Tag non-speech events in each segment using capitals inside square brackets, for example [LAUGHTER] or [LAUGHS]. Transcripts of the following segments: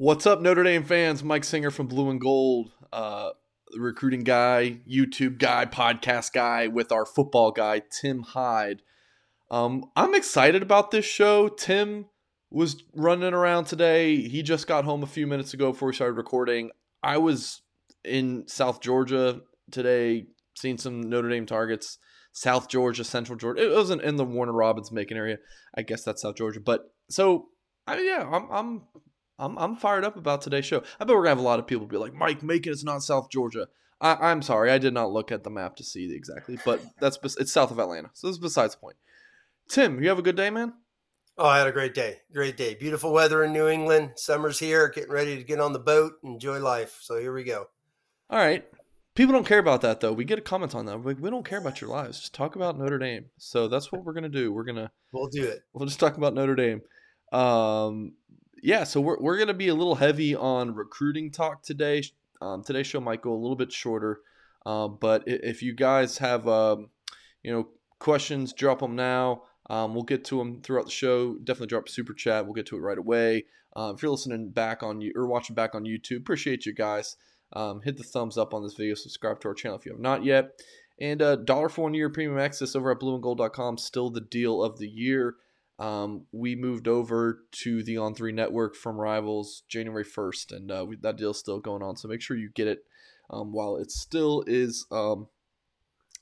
What's up, Notre Dame fans? Mike Singer from Blue and Gold, uh, recruiting guy, YouTube guy, podcast guy with our football guy, Tim Hyde. Um, I'm excited about this show. Tim was running around today. He just got home a few minutes ago before we started recording. I was in South Georgia today, seeing some Notre Dame targets. South Georgia, Central Georgia. It wasn't in the Warner Robins Macon area. I guess that's South Georgia. But so, I mean, yeah, I'm, I'm I'm I'm fired up about today's show. I bet we're gonna have a lot of people be like, Mike, Macon is not South Georgia. I, am sorry, I did not look at the map to see exactly, but that's it's south of Atlanta, so this is besides the point. Tim, you have a good day, man. Oh, I had a great day. Great day. Beautiful weather in New England. Summer's here. Getting ready to get on the boat, and enjoy life. So here we go. All right. People don't care about that though. We get a comment on that. We're like, we don't care about your lives. Just talk about Notre Dame. So that's what we're gonna do. We're gonna we'll do it. We'll just talk about Notre Dame. Um, yeah, so we're, we're going to be a little heavy on recruiting talk today. Um, today's show might go a little bit shorter, uh, but if you guys have um, you know questions, drop them now. Um, we'll get to them throughout the show. Definitely drop a super chat. We'll get to it right away. Uh, if you're listening back on you or watching back on YouTube, appreciate you guys. Um, hit the thumbs up on this video. Subscribe to our channel if you have not yet. And uh, dollar for one year premium access over at blueandgold.com. Still the deal of the year. Um, we moved over to the On Three network from Rivals January first, and uh, we, that deal's still going on. So make sure you get it um, while it still is um,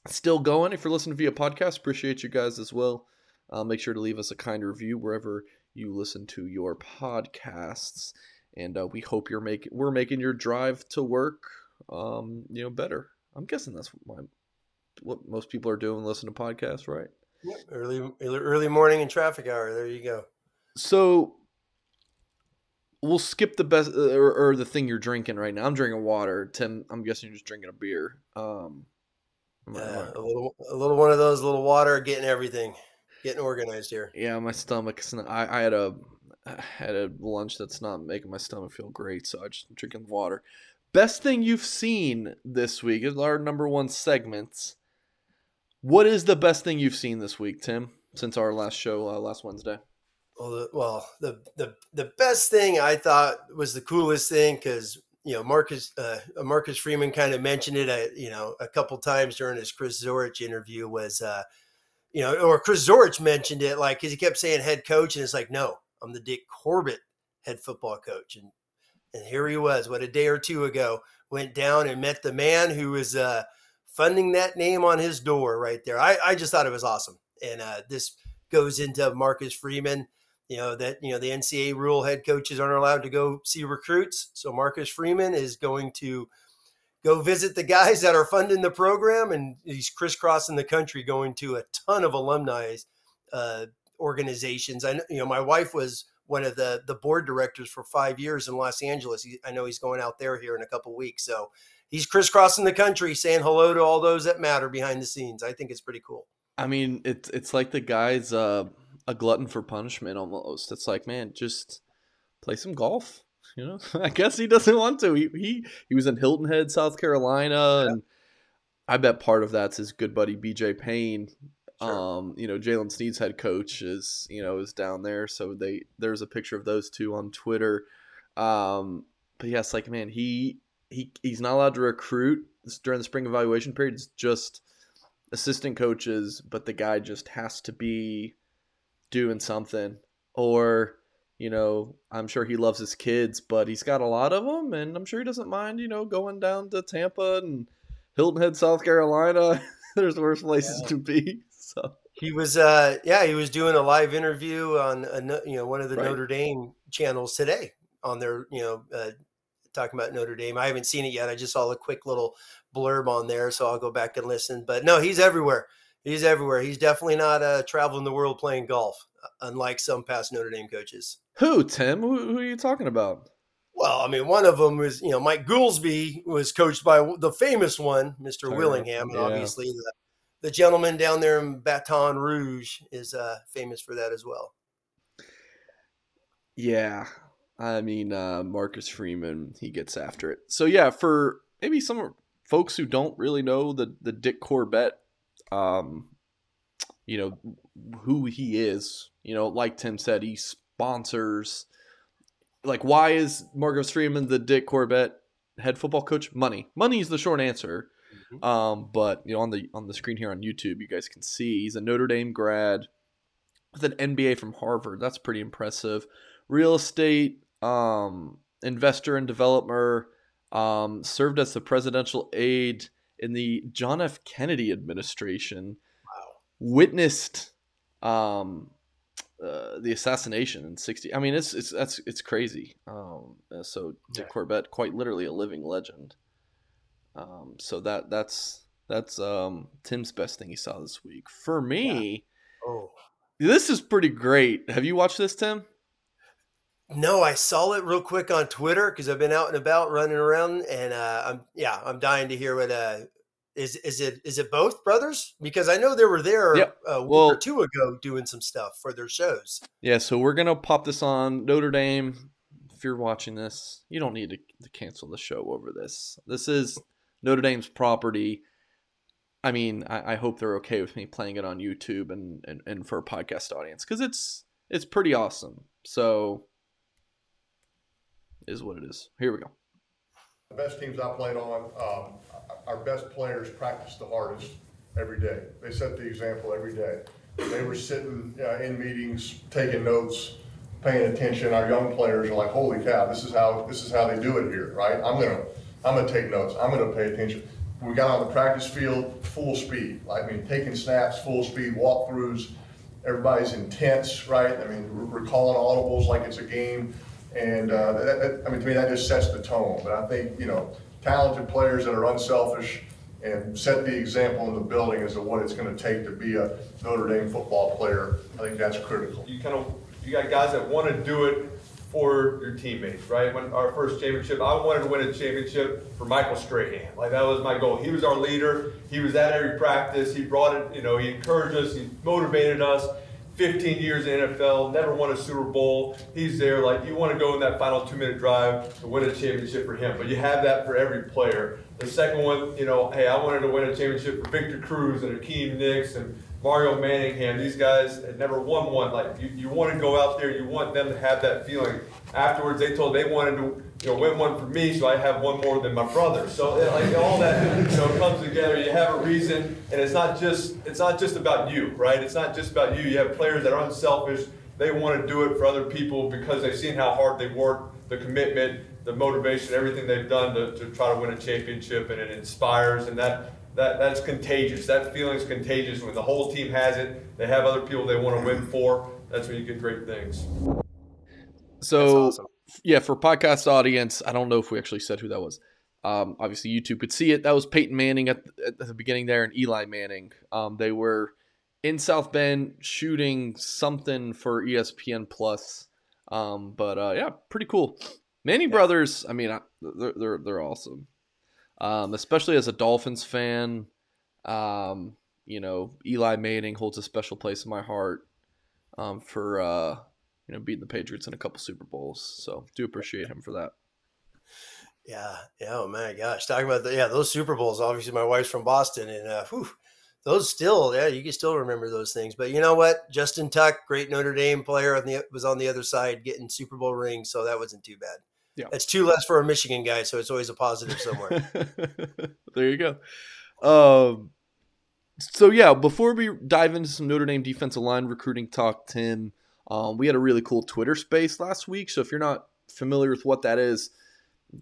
still going. If you're listening via podcast, appreciate you guys as well. Uh, make sure to leave us a kind review wherever you listen to your podcasts, and uh, we hope you're making we're making your drive to work, um, you know, better. I'm guessing that's what, my, what most people are doing, listen to podcasts, right? Yep. Early early morning and traffic hour. There you go. So we'll skip the best uh, or, or, the thing you're drinking right now. I'm drinking water. Tim, I'm guessing you're just drinking a beer. Um, yeah, a little a little one of those a little water, getting everything, getting organized here. Yeah, my stomach. I, I had a I had a lunch that's not making my stomach feel great, so I just drinking water. Best thing you've seen this week is our number one segments. What is the best thing you've seen this week, Tim, since our last show uh, last Wednesday? Well, the, well, the, the the best thing I thought was the coolest thing because you know Marcus uh, Marcus Freeman kind of mentioned it, uh, you know, a couple times during his Chris Zorich interview was, uh, you know, or Chris Zorich mentioned it like because he kept saying head coach, and it's like, no, I'm the Dick Corbett head football coach, and and here he was, what a day or two ago, went down and met the man who was. Uh, funding that name on his door right there. I, I just thought it was awesome. And uh, this goes into Marcus Freeman, you know, that, you know, the NCAA rule head coaches aren't allowed to go see recruits. So Marcus Freeman is going to go visit the guys that are funding the program. And he's crisscrossing the country going to a ton of alumni uh, organizations. I you know, my wife was one of the, the board directors for five years in Los Angeles. He, I know he's going out there here in a couple weeks. So he's crisscrossing the country saying hello to all those that matter behind the scenes. I think it's pretty cool. I mean, it's it's like the guy's uh, a glutton for punishment almost. It's like, man, just play some golf. You know, [LAUGHS] I guess he doesn't want to. He he, he was in Hilton Head, South Carolina, yeah. and I bet part of that's his good buddy BJ Payne. Sure. Um, you know, Jaylen Sneed's head coach is you know is down there, so they there's a picture of those two on Twitter. Um, but yes, like man, he he he's not allowed to recruit during the spring evaluation period. It's just assistant coaches, but the guy just has to be doing something. Or, you know, I'm sure he loves his kids, but he's got a lot of them, and I'm sure he doesn't mind, you know, going down to Tampa and Hilton Head, South Carolina. [LAUGHS] There's worse places yeah. to be. So he was, uh, yeah, he was doing a live interview on, a, you know, one of the right. Notre Dame channels today on their, you know, uh, talking about Notre Dame. I haven't seen it yet. I just saw a quick little blurb on there, so I'll go back and listen. But no, he's everywhere. He's everywhere. He's definitely not uh, traveling the world playing golf, uh, unlike some past Notre Dame coaches. Who, Tim? Who, who are you talking about? Well, I mean, one of them was, you know, Mike Goolsby was coached by the famous one, Mr. Willingham, and yeah. obviously the, the gentleman down there in Baton Rouge is uh, famous for that as well. Yeah, I mean, uh, Marcus Freeman, he gets after it. So yeah, for maybe some folks who don't really know the the Dick Corbett, um, you know who he is. You know, like Tim said, he sponsors like why is Marcus Freeman the Dick Corbett head football coach? Money. Money is the short answer. Mm-hmm. Um, but you know, on the on the screen here on YouTube, you guys can see he's a Notre Dame grad with an MBA from Harvard. That's pretty impressive. Real estate um, investor and developer. Um, served as the presidential aide in the John F. Kennedy administration. Wow. Witnessed um, uh, the assassination in 60 i mean it's it's that's it's crazy um, uh, so dick yeah. corbett quite literally a living legend um, so that that's that's um, tim's best thing he saw this week for me yeah. oh this is pretty great have you watched this tim no i saw it real quick on twitter because i've been out and about running around and uh, i'm yeah i'm dying to hear what uh, is is it is it both brothers? Because I know they were there yep. a week well, or two ago doing some stuff for their shows. Yeah, so we're gonna pop this on Notre Dame. If you're watching this, you don't need to, to cancel the show over this. This is Notre Dame's property. I mean, I, I, hope they're okay with me playing it on YouTube and, and, and for a podcast audience because it's it's pretty awesome. So is what it is. Here we go. The best teams I played on, um, our best players practice the hardest every day. They set the example every day. They were sitting uh, in meetings, taking notes, paying attention. Our young players are like, "Holy cow! This is how this is how they do it here, right?" I'm gonna I'm gonna take notes. I'm gonna pay attention. We got on the practice field full speed. I mean, taking snaps, full speed, walkthroughs. Everybody's intense, right? I mean, we're calling audibles like it's a game, and uh, that, that, I mean, to me, that just sets the tone. But I think you know talented players that are unselfish and set the example in the building as to what it's going to take to be a Notre Dame football player. I think that's critical. You kind of you got guys that want to do it for your teammates, right? When our first championship, I wanted to win a championship for Michael Strahan. Like that was my goal. He was our leader. He was at every practice. He brought it. You know, he encouraged us. He motivated us. 15 years in NFL, never won a Super Bowl. He's there. Like you want to go in that final two-minute drive to win a championship for him, but you have that for every player. The second one, you know, hey, I wanted to win a championship for Victor Cruz and Hakeem Nicks and Mario Manningham. These guys had never won one. Like you, you want to go out there, you want them to have that feeling. Afterwards, they told they wanted to you know, win one for me, so I have one more than my brother. So uh, like all that, you know, comes together. You have a reason, and it's not just it's not just about you, right? It's not just about you. You have players that are unselfish. They want to do it for other people because they've seen how hard they work, the commitment, the motivation, everything they've done to, to try to win a championship, and it inspires, and that that that's contagious. That feeling's contagious when the whole team has it. They have other people they want to win for. That's when you get great things. So. Yeah, for podcast audience, I don't know if we actually said who that was. Um, obviously, YouTube could see it. That was Peyton Manning at, at the beginning there, and Eli Manning. Um, they were in South Bend shooting something for ESPN Plus. Um, but uh, yeah, pretty cool. Manning yeah. brothers. I mean, they're they're, they're awesome. Um, especially as a Dolphins fan. Um, you know, Eli Manning holds a special place in my heart. Um, for uh, you know, beating the Patriots in a couple Super Bowls. So do appreciate him for that. Yeah, yeah. Oh my gosh, talking about the yeah those Super Bowls. Obviously, my wife's from Boston, and uh, whew, those still yeah you can still remember those things. But you know what, Justin Tuck, great Notre Dame player, on the was on the other side getting Super Bowl rings, so that wasn't too bad. Yeah, that's two less for a Michigan guy, so it's always a positive somewhere. [LAUGHS] there you go. Um, so yeah, before we dive into some Notre Dame defensive line recruiting talk, Tim. Um, we had a really cool Twitter space last week. So if you're not familiar with what that is,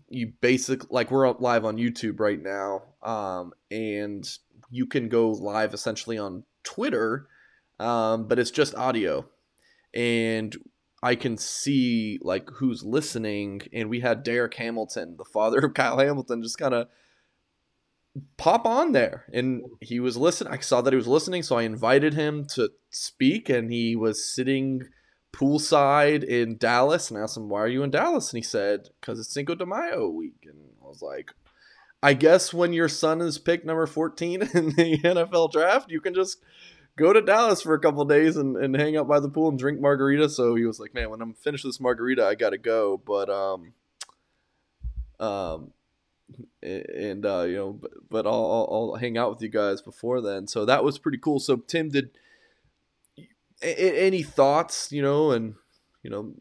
you basic like we're live on YouTube right now, um, and you can go live essentially on Twitter, um, but it's just audio, and I can see like who's listening. And we had Derek Hamilton, the father of Kyle Hamilton, just kind of pop on there and he was listening i saw that he was listening so i invited him to speak and he was sitting poolside in Dallas and I asked him, Why are you in Dallas? And he said, Because it's Cinco de Mayo week. And I was like, I guess when your son is picked number 14 [LAUGHS] in the NFL draft, you can just go to Dallas for a couple days and, and hang out by the pool and drink margarita. So he was like, Man, when I'm finished this margarita, I gotta go. But um um and uh, you know, but, but I'll, I'll, hang out with you guys before then. So that was pretty cool. So Tim, did any thoughts, you know, and you know,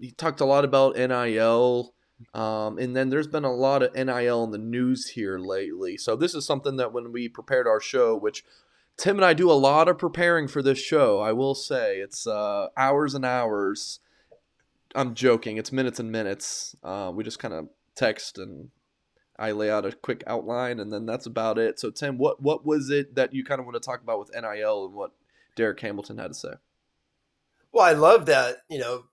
he talked a lot about NIL. Um, and then there's been a lot of NIL in the news here lately. So this is something that when we prepared our show, which Tim and I do a lot of preparing for this show, I will say it's uh, hours and hours. I'm joking. It's minutes and minutes. Uh, we just kind of text and I lay out a quick outline, and then that's about it. So Tim, what what was it that you kind of want to talk about with NIL and what Derek Hamilton had to say? Well, I love that, you know,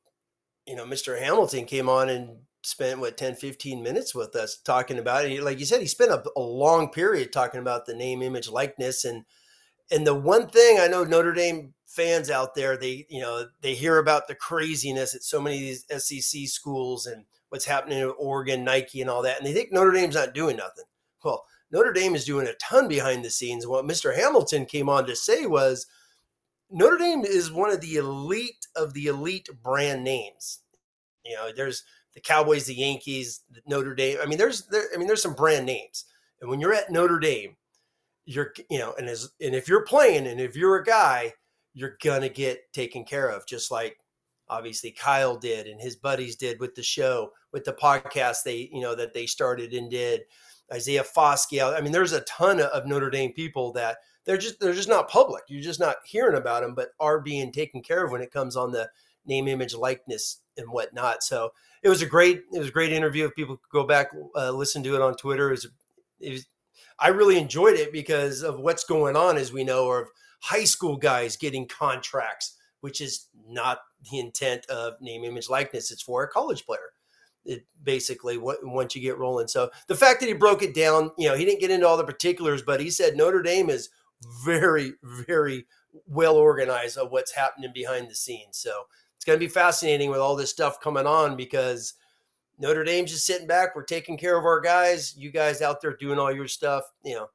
you know, Mr. Hamilton came on and spent what 10 15 minutes with us talking about it like you said he spent a, a, long period talking about the name image likeness and and the one thing i know notre dame fans out there they you know they hear about the craziness at so many of these sec schools and what's happening in oregon nike and all that and they think notre dame's not doing nothing well notre dame is doing a ton behind the scenes what mr hamilton came on to say was notre dame is one of the elite of the elite brand names you know there's the Cowboys, the Yankees, Notre Dame. I mean, there's there, I mean, there's some brand names. And when you're at Notre Dame, you're you know, and as and if you're playing and if you're a guy, you're gonna get taken care of, just like obviously Kyle did and his buddies did with the show, with the podcast they you know that they started and did. Isaiah Foskey. I mean, there's a ton of Notre Dame people that they're just they're just not public. You're just not hearing about them, but are being taken care of when it comes on the name, image, likeness, and whatnot. So it was a great it was a great interview. If people could go back uh, listen to it on Twitter, it was, it was, I really enjoyed it because of what's going on, as we know, of high school guys getting contracts, which is not the intent of name, image, likeness. It's for a college player. It basically what, once you get rolling. So the fact that he broke it down, you know, he didn't get into all the particulars, but he said Notre Dame is very, very well organized of what's happening behind the scenes. So it's going to be fascinating with all this stuff coming on because Notre Dame's just sitting back. We're taking care of our guys. You guys out there doing all your stuff. You know,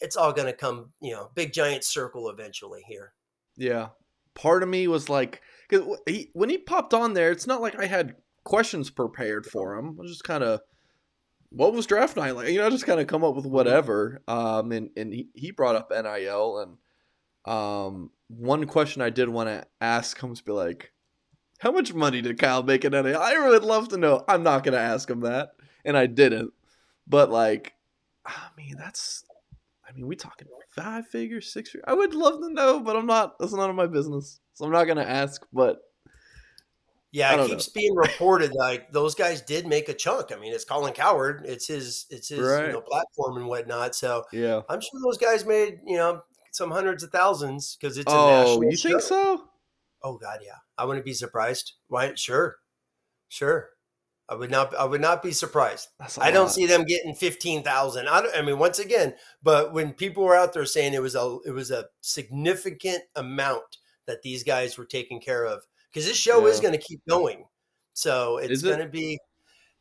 it's all going to come, you know, big giant circle eventually here. Yeah. Part of me was like, cause he, when he popped on there, it's not like I had questions prepared for him. I was just kind of, what was draft night like? You know, just kind of come up with whatever. Um, and, and he, he brought up NIL and, um, one question I did want to ask him was be like, how much money did Kyle make in NIL? I would love to know. I'm not gonna ask him that, and I didn't. But like, I mean, that's. I mean, we talking five figures, six figures. I would love to know, but I'm not. That's none of my business, so I'm not gonna ask. But yeah, it keeps know. being reported like those guys did make a chunk. I mean, it's Colin Cowherd. It's his. It's his right. you know, platform and whatnot. So yeah, I'm sure those guys made you know some hundreds of thousands because it's oh, a national. You think so? Oh God, yeah. I wouldn't be surprised. Why? Sure, sure. I would not. I would not be surprised. I don't see them getting fifteen thousand. I, I mean, once again, but when people were out there saying it was a, it was a significant amount that these guys were taken care of because this show yeah. is going to keep going. So it's going to be.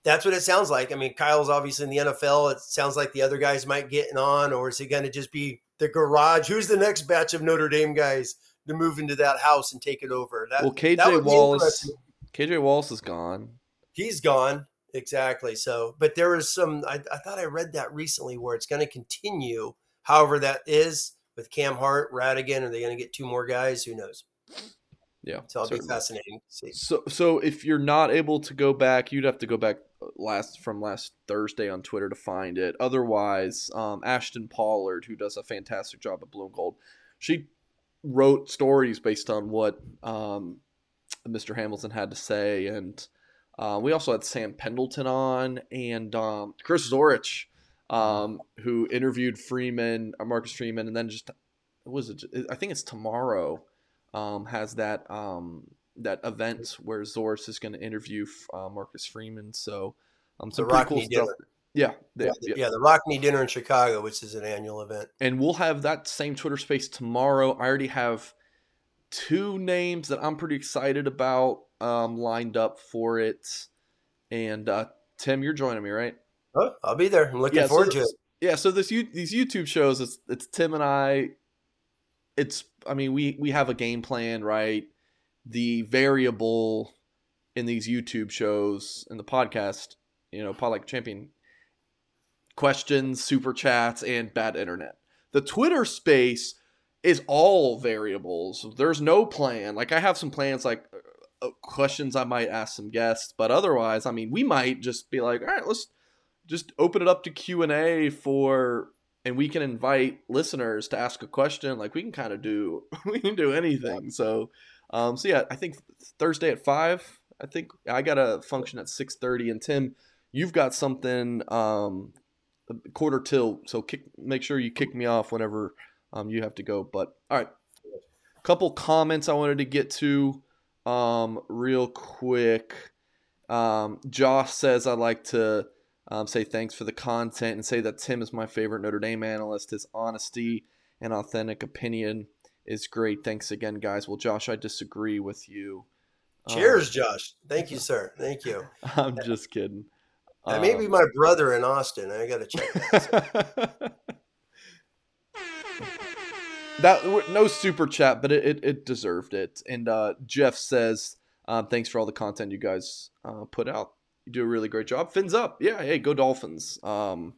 That's what it sounds like. I mean, Kyle's obviously in the NFL. It sounds like the other guys might get on, or is it going to just be the garage? Who's the next batch of Notre Dame guys to move into that house and take it over. That, well, KJ Wallace, KJ Wallace is gone. He's gone exactly. So, but there is some. I, I thought I read that recently where it's going to continue. However, that is with Cam Hart, Radigan. Are they going to get two more guys? Who knows? Yeah, so it'll be fascinating to see. So, so if you're not able to go back, you'd have to go back uh, last from last Thursday on Twitter to find it. Otherwise, um, Ashton Pollard, who does a fantastic job at Blue and Gold, she wrote stories based on what um, Mr. Hamilton had to say, and uh, we also had Sam Pendleton on and um, Chris Zorich, um, who interviewed Freeman, uh, Marcus Freeman, and then just was it? I think it's tomorrow. Um, has that um, that event where Zorich is going to interview uh, Marcus Freeman. So um, some pretty cool stuff. Yeah, they, yeah, the, yeah, the Rock Me Dinner in Chicago, which is an annual event, and we'll have that same Twitter space tomorrow. I already have two names that I'm pretty excited about um, lined up for it, and uh, Tim, you're joining me, right? Oh, I'll be there. I'm looking yeah, forward so, to it. Yeah, so this these YouTube shows, it's, it's Tim and I. It's I mean we we have a game plan, right? The variable in these YouTube shows and the podcast, you know, Like Champion questions, super chats, and bad internet. The Twitter space is all variables. There's no plan. Like I have some plans like uh, questions I might ask some guests, but otherwise, I mean, we might just be like, all right, let's just open it up to Q and A for, and we can invite listeners to ask a question. Like we can kind of do, [LAUGHS] we can do anything. So, um, so yeah, I think Thursday at five. I think I got a function at six thirty, and Tim, you've got something um, quarter till. So kick, make sure you kick me off whenever um, you have to go. But all right, couple comments I wanted to get to um, real quick. Um, Josh says I'd like to um, say thanks for the content and say that Tim is my favorite Notre Dame analyst. His honesty and authentic opinion is great. Thanks again, guys. Well, Josh, I disagree with you. Cheers, um, Josh. Thank you, [LAUGHS] sir. Thank you. I'm just kidding. That may be um, my brother in Austin. I got to check that. [LAUGHS] that no super chat, but it, it, it deserved it. And uh, Jeff says, um, "Thanks for all the content you guys uh, put out. You do a really great job. Fins up, yeah. Hey, go Dolphins. Um,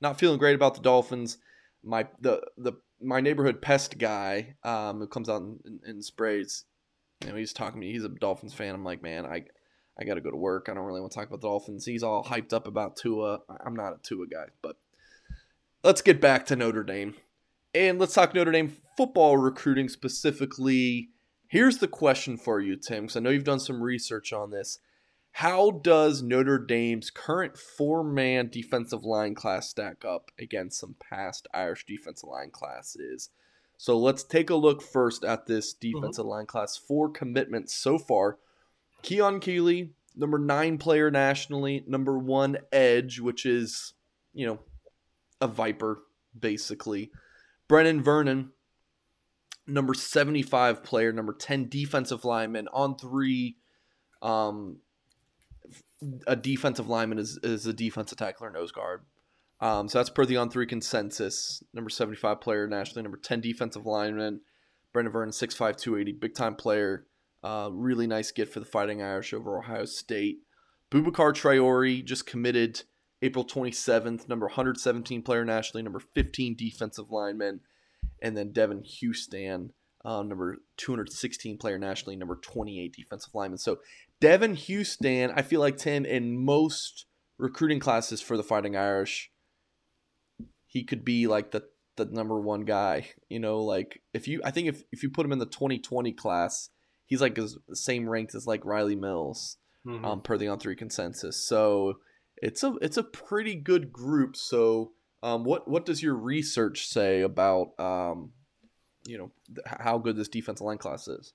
not feeling great about the Dolphins. My the the my neighborhood pest guy um, who comes out and, and sprays. You know, he's talking to me. He's a Dolphins fan. I'm like, man, I I got to go to work. I don't really want to talk about the Dolphins. He's all hyped up about Tua. I'm not a Tua guy, but let's get back to Notre Dame. And let's talk Notre Dame football recruiting specifically. Here's the question for you, Tim, because I know you've done some research on this. How does Notre Dame's current four man defensive line class stack up against some past Irish defensive line classes? So let's take a look first at this mm-hmm. defensive mm-hmm. line class. Four commitments so far. Keon Keeley, number nine player nationally, number one edge, which is, you know, a Viper, basically. Brenan Vernon, number 75 player, number 10 defensive lineman on three. Um, a defensive lineman is, is a defensive tackle or nose guard. Um, so that's per the on three consensus. Number 75 player nationally, number 10 defensive lineman. Brenan Vernon, 6'5, 280, big time player. Uh, really nice get for the Fighting Irish over Ohio State. Boubacar Traore just committed April 27th, number 117 player nationally, number 15 defensive lineman, and then Devan Houston, uh, number 216 player nationally, number 28 defensive lineman. So Devan Houston, I feel like Tim in most recruiting classes for the Fighting Irish, he could be like the the number one guy. You know, like if you, I think if if you put him in the 2020 class, he's like the same ranked as like Riley Mills, mm-hmm. um, per the on three consensus. So it's a it's a pretty good group. So, um, what what does your research say about um, you know how good this defensive line class is?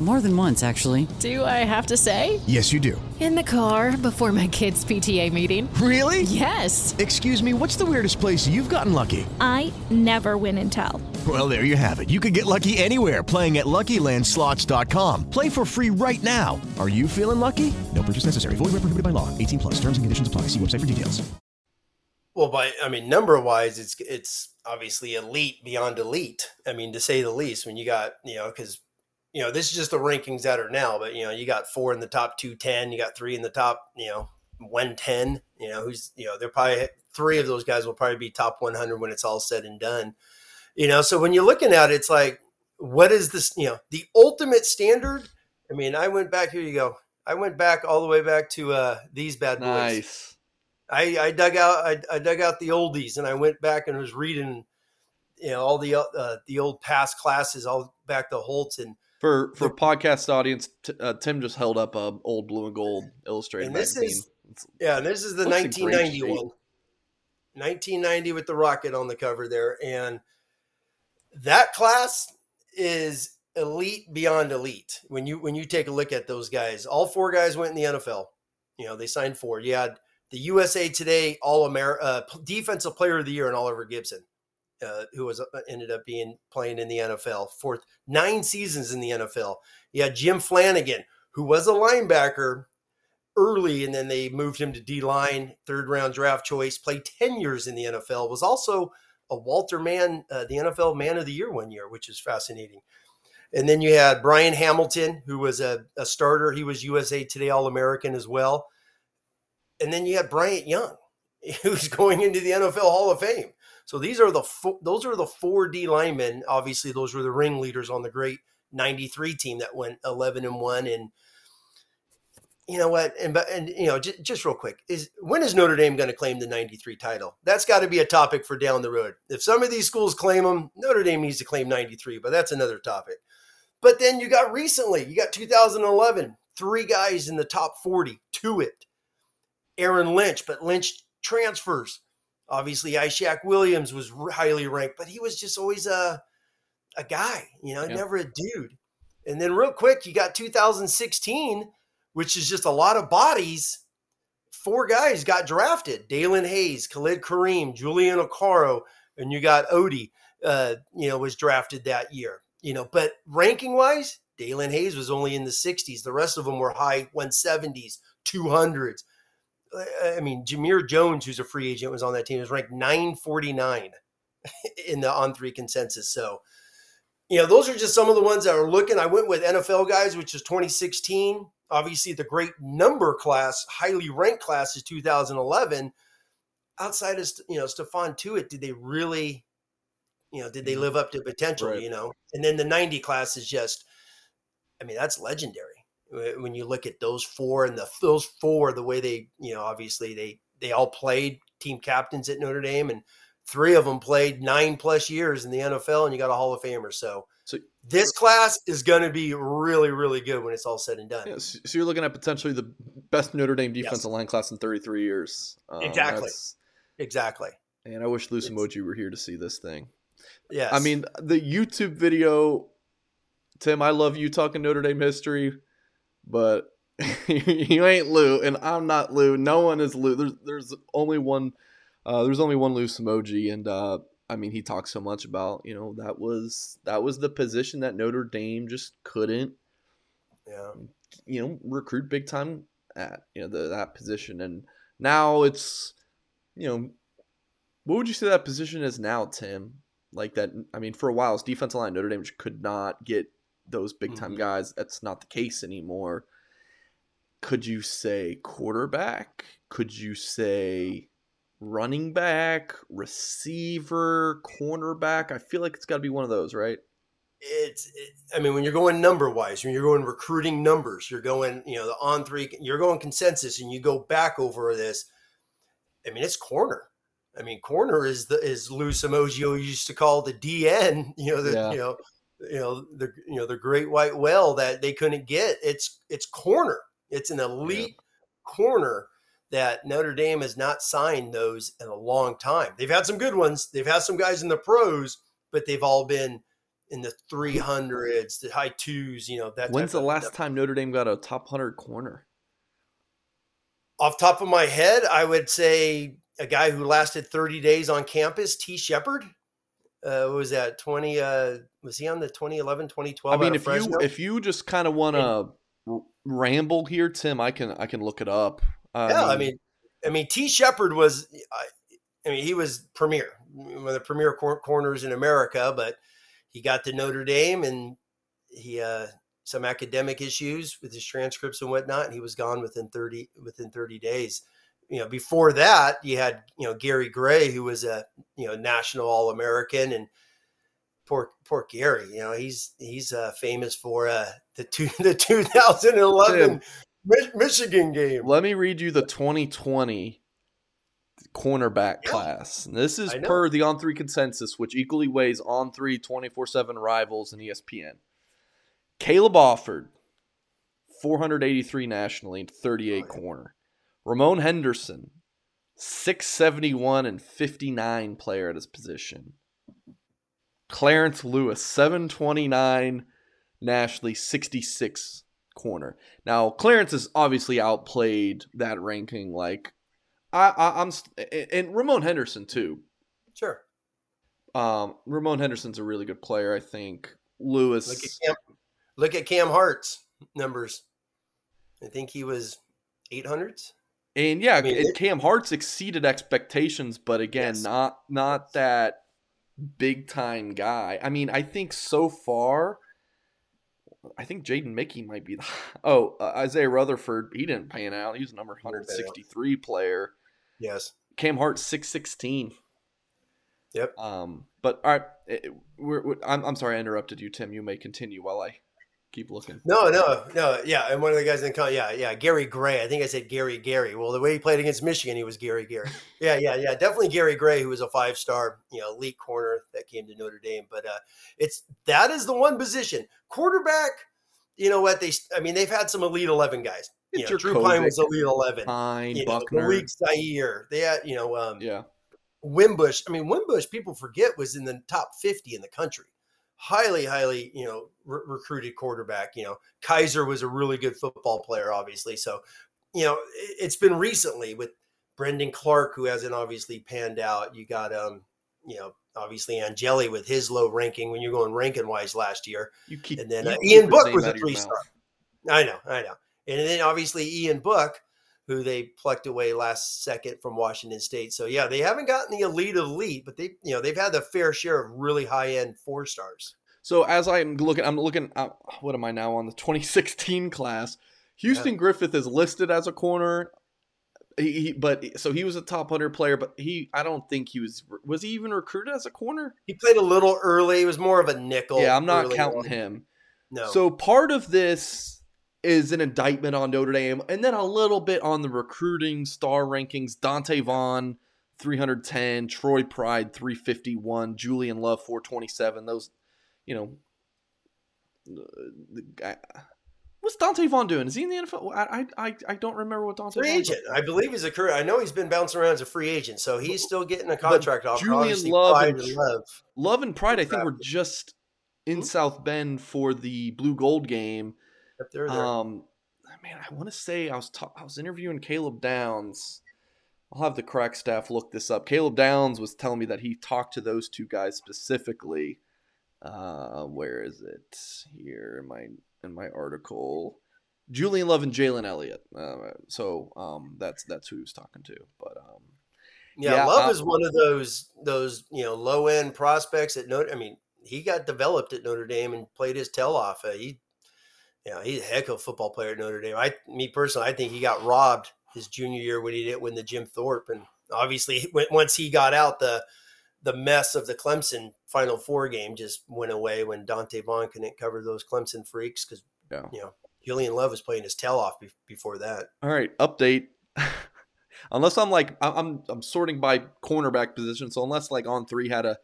More than once, actually. Do I have to say? Yes, you do. In the car before my kids' PTA meeting. Really? Yes. Excuse me, what's the weirdest place you've gotten lucky? I never win and tell. Well, there you have it. You can get lucky anywhere playing at LuckyLandSlots.com. Play for free right now. Are you feeling lucky? No purchase necessary. Void where prohibited by law. 18 plus. Terms and conditions apply. See website for details. Well, by I mean number wise, it's it's obviously elite beyond elite. I mean, to say the least. When you got you know because you know, this is just the rankings that are now, but you know, you got four in the top 210, you got three in the top, you know, 110, you know, who's, you know, they're probably three of those guys will probably be top 100 when it's all said and done. You know, so when you're looking at it, it's like, what is this, you know, the ultimate standard? I mean, I went back, here you go. I went back all the way back to uh these bad boys. Nice. I, I dug out I, I dug out the oldies and I went back and was reading you know all the uh, the old past classes all back to Holtz and for for the, podcast audience, t- uh, Tim just held up a old blue and gold illustrated and this magazine. Is, yeah, and this is the 1990 one. 1990 with the rocket on the cover there, and that class is elite beyond elite. When you when you take a look at those guys, all four guys went in the NFL. You know, they signed four. You had the USA Today All America uh, Defensive Player of the Year and Oliver Gibson uh, who was uh, ended up being playing in the NFL for nine seasons in the NFL. You had Jim Flanagan, who was a linebacker early, and then they moved him to D line, third round draft choice. Played ten years in the NFL. Was also a Walter Mann, uh, the NFL Man of the Year one year, which is fascinating. And then you had Brian Hamilton, who was a, a starter. He was USA Today All American as well. And then you had Bryant Young, [LAUGHS] who's going into the NFL Hall of Fame. So these are the fo- those are the four D linemen. Obviously, those were the ringleaders on the great '93 team that went 11 and one. And you know what? And but and you know, just real quick, is when is Notre Dame going to claim the '93 title? That's got to be a topic for down the road. If some of these schools claim them, Notre Dame needs to claim '93, but that's another topic. But then you got recently, you got 2011, three guys in the top 40 to it. Aaron Lynch, but Lynch transfers. Obviously, Ishaq Williams was highly ranked, but he was just always a a guy, you know, Yeah. never a dude. And then real quick, you got 2016, which is just a lot of bodies. Four guys got drafted: Daelin Hayes, Khalid Kareem, Julian Okwara, and you got Odie. Uh, you know, was drafted that year. You know, but ranking wise, Daelin Hayes was only in the 60s. The rest of them were high 170s, 200s. I- mean, Jamir Jones, who's a free agent, was on that team. Was ranked 949 [LAUGHS] in the on three consensus. So, you know, those are just some of the ones that are looking. I went with NFL guys, which is 2016. Obviously, the great number class, highly ranked class is 2011. Outside of you know Stephon Tuitt, did they really, you know, did they mm-hmm. live up to potential? Right. You know, and then the 90 class is just, I mean, that's legendary when you look at those four and the those four, the way they, you know, obviously they they all played team captains at Notre Dame, and three of them played nine plus years in the NFL, and you got a Hall of Famer. So, So- this class is going to be really, really good when it's all said and done. Yeah, so you're looking at potentially the best Notre Dame Yes. defensive line class in 33 years. Um, Exactly. Exactly. And I wish It's- Somogyi were here to see this thing. Yeah, I mean, the YouTube video, Tim, I love you talking Notre Dame history, but [LAUGHS] you ain't Lou, and I'm not Lou. No one is Lou. There's there's only one uh, there's only one Lou Somogyi, and uh, I mean he talks so much about you know that was that was the position that Notre Dame just couldn't yeah. you know recruit big time at you know the, that position, and now it's you know what would you say that position is now, Tim? Like that, I mean, for a while, it's defensive line. Notre Dame just could not get those big time Mhm. guys. That's not the case anymore. Could you say quarterback? Could you say running back, receiver, cornerback? I feel like it's got to be one of those, right? it's it, i mean when you're going number wise when you're going recruiting numbers you're going you know the on three you're going consensus and you go back over this i mean it's corner i mean corner is the is Lou Somogyi used to call the dn [LAUGHS] you know the Yeah. you know you know the you know the great white whale that they couldn't get it's it's corner it's an elite corner that Notre Dame has not signed those in a long time. They've had some good ones. They've had some guys in the pros, but they've all been in the 300s, the high twos, you know, that When's the last time Notre Dame got a top 100 corner? Off top of my head, I would say a guy who lasted 30 days on campus, Tee Shepard. Uh, what was that 20? Uh, was he on the 2011, 2012? I mean, if you Fresno? if you just kind of want to ramble here, Tim, I can I can look it up. yeah, I mean, I mean, Tee Shepard was, I, I mean, he was premier, one of the premier cor- corners in America, but he got to Notre Dame and he uh, some academic issues with his transcripts and whatnot, and he was gone within thirty within thirty days. You know, before that, you had you know Gary Gray, who was a you know national All American, and poor poor Gary, you know, he's he's uh, famous for uh, the two [LAUGHS] the 2011 Mi- Michigan game. let me read you the 2020 cornerback class. And this is per the on three consensus, which equally weighs on three 24 7 rivals and ESPN. Caleb Offord, 483 nationally, and 38 corner. Ramon Henderson, 671 and 59 player at his position. Clarence Lewis, 729 nationally, 66 corner. Now, Clarence has obviously outplayed that ranking. Like, I, I I'm and Ramon Henderson too. Sure. Um, Ramon Henderson's a really good player. I think Lewis. Look at Cam, look at Cam Hart's numbers. I think he was 800s. And yeah, I mean, it- Cam Hart's exceeded expectations, but again, Yes. not not that big time guy. I mean, I think so far, I think Jaden Mickey might be. The, [LAUGHS] oh, uh, Isaiah Rutherford, he didn't pan out. He was number Didn't pan out. 163 player. Yes. Cam Hart six sixteen. Yep. Um, but all right, it, we're, we're, I'm I'm sorry I interrupted you, Tim. You may continue while I keep looking. No, no, no. Yeah, and one of the guys in the yeah, yeah, Gary Gray. I think I said Gary Gary. Well, the way he played against Michigan, he was Gary Gary. [LAUGHS] Yeah, yeah, yeah. Definitely Gary Gray, who was a five star, you know, elite corner that came to Notre Dame. But uh, it's that is the one position quarterback. You know what they? I mean, they've had some elite eleven guys. You know, Drew Pyne was elite eleven. Pyne, you know, Buchner, Malik Zaire. They had, you know, um, yeah. Wimbush. I mean, Wimbush. People forget was in the top fifty in the country highly, highly, you know, re- recruited quarterback. You know, Kizer was a really good football player, obviously. So, you know, it, has been recently with Brendon Clark, who hasn't obviously panned out. You got, um, you know, obviously Angeli with his low ranking when you're going ranking wise last year. You keep, and then uh, Ian Book was a three star. I know, I know. And then obviously Ian Book, who they plucked away last second from Washington State. So yeah, they haven't gotten the elite elite, but they you know they've had the fair share of really high end four stars. So as I'm looking, I'm looking. Uh, what am I now on the 2016 class? Houston yeah. Griffith is listed as a corner. He, he, but so he was a top hundred player, but he I don't think he was was he even recruited as a corner? He played a little early. He was more of a nickel. Yeah, I'm not counting on. him. No. So part of this is an indictment on Notre Dame, and then a little bit on the recruiting star rankings. Donte Vaughn, 310, Troy Pride, 351, Julian Love, 427. Those, you know, the guy. What's Donte Vaughn doing? Is he in the NFL? I I, I don't remember what Donte. Free agent, I believe he's a career. I know he's been bouncing around as a free agent, so he's still getting a contract off. Julian Love and, and Love, Love and Pride, I think, were just in mm-hmm. South Bend for the Blue Gold game they're there. Um, man, I want to say I was ta- I was interviewing Caleb Downs. I'll have the crack staff look this up. Caleb Downs was telling me that he talked to those two guys specifically. Uh, where is it here in my in my article? Julian Love and Jalen Elliott. Uh, so um, that's that's who he was talking to. But um, yeah, yeah Love is one of those those you know low end prospects at Notre. I mean, he got developed at Notre Dame and played his tail off. Uh, he you know, he's a heck of a football player at Notre Dame. I, me personally, I think he got robbed his junior year when he didn't win the Jim Thorpe, and obviously once he got out, the the mess of the Clemson Final Four game just went away when Donte Vaughn couldn't cover those Clemson freaks because yeah. you know Julian Love was playing his tail off be- before that. All right, update. [LAUGHS] unless I'm like I'm I'm sorting by cornerback position, so unless like on three had a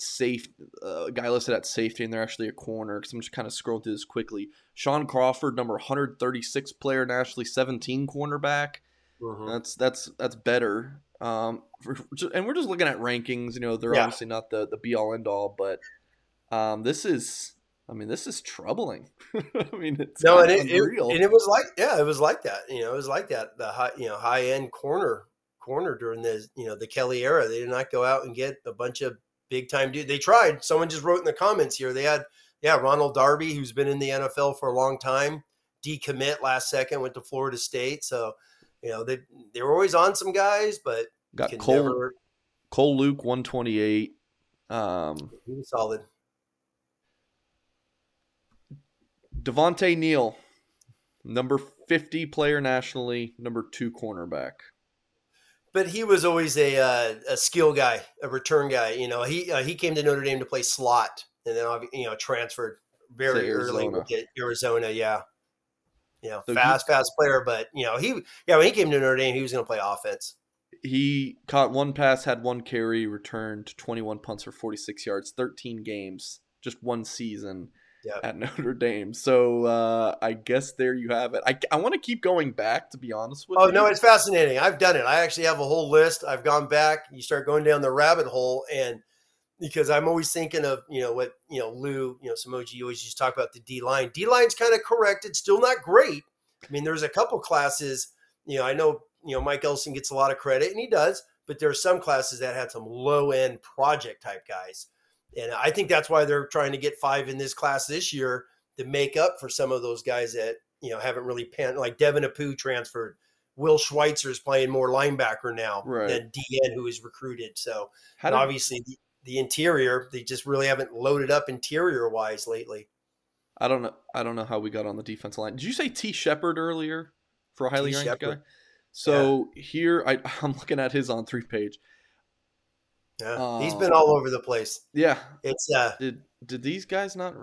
safe uh, guy listed at safety, and they're actually a corner. Because I'm just kind of scrolling through this quickly. Shaun Crawford, number 136 player nationally, 17 cornerback. Mm-hmm. That's that's that's better. Um, for, and we're just looking at rankings. You know, they're yeah. obviously not the the be all end all, but um, this is. I mean, this is troubling. [LAUGHS] I mean, it's no, and it, it, and it was like, yeah, it was like that. You know, it was like that. The high, you know, high end corner corner during the you know the Kelly era. They did not go out and get a bunch of big time dude. They tried. Someone just wrote in the comments here. They had, yeah, Ronald Darby, who's been in the NFL for a long time, decommit last second, went to Florida State. So, you know, they they were always on some guys, but got Cole never... Cole Luke one twenty eight. Um, he was solid. Davonte Neal, number fifty player nationally, number two cornerback but he was always a uh, a skill guy, a return guy. You know, he uh, he came to Notre Dame to play slot, and then you know transferred very early to Arizona. Yeah, you know, so fast, he, fast player. But you know, he yeah when he came to Notre Dame, he was going to play offense. He caught one pass, had one carry, returned 21 punts for 46 yards, 13 games, just one season yep. at [LAUGHS] Notre Dame. So uh, I guess there you have it. I, I want to keep going back, to be honest with oh, you. Oh, no, it's fascinating. I've done it. I actually have a whole list. I've gone back. You start going down the rabbit hole, and because I'm always thinking of you know what you know Lou, you know Somogyi always used to talk about the D line. D line's kind of corrected, still not great. I mean, there's a couple classes. You know, I know you know Mike Elston gets a lot of credit, and he does. But there are some classes that had some low end project type guys and I think that's why they're trying to get five in this class this year to make up for some of those guys that, you know, haven't really panned, like Devin Apu transferred. Will Schweitzer is playing more linebacker now right. than DN, who is recruited. So did, obviously the, the interior, they just really haven't loaded up interior wise lately. I don't know. I don't know how we got on the defense line. Did you say Tee Shepard earlier for a highly T. ranked Shepard. guy? So here I, [LAUGHS] I'm looking at his on three page. Yeah, he's been all over the place. Yeah, It's uh, did did these guys not?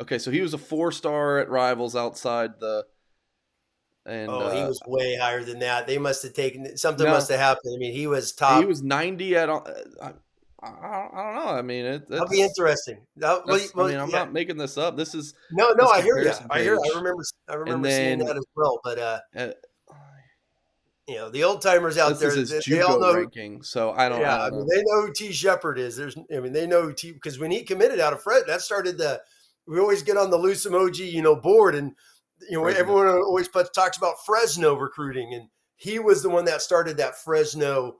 Okay, so he was a four star at Rivals outside the. And oh, he uh, was way higher than that. They must have taken something. No. Must have happened. I mean, he was top. he was 90 at. all- I, I, I don't know. I mean, it, That'll be interesting. That, well, well, I mean, I'm yeah. not making this up. This is No, no, I hear you. I hear. I remember. I remember seeing that as well. But uh, uh, you know, the old timers out this there, they, they all know. ranking. So I don't. Yeah, I I don't mean, know. they know who Tee Shepard is. There's, I mean, they know who T. Because when he committed out of Fred, that started the. We always get on the Lou Somogyi, you know, board, and you know, Fresno. everyone always puts, talks about Fresno recruiting, and he was the one that started that Fresno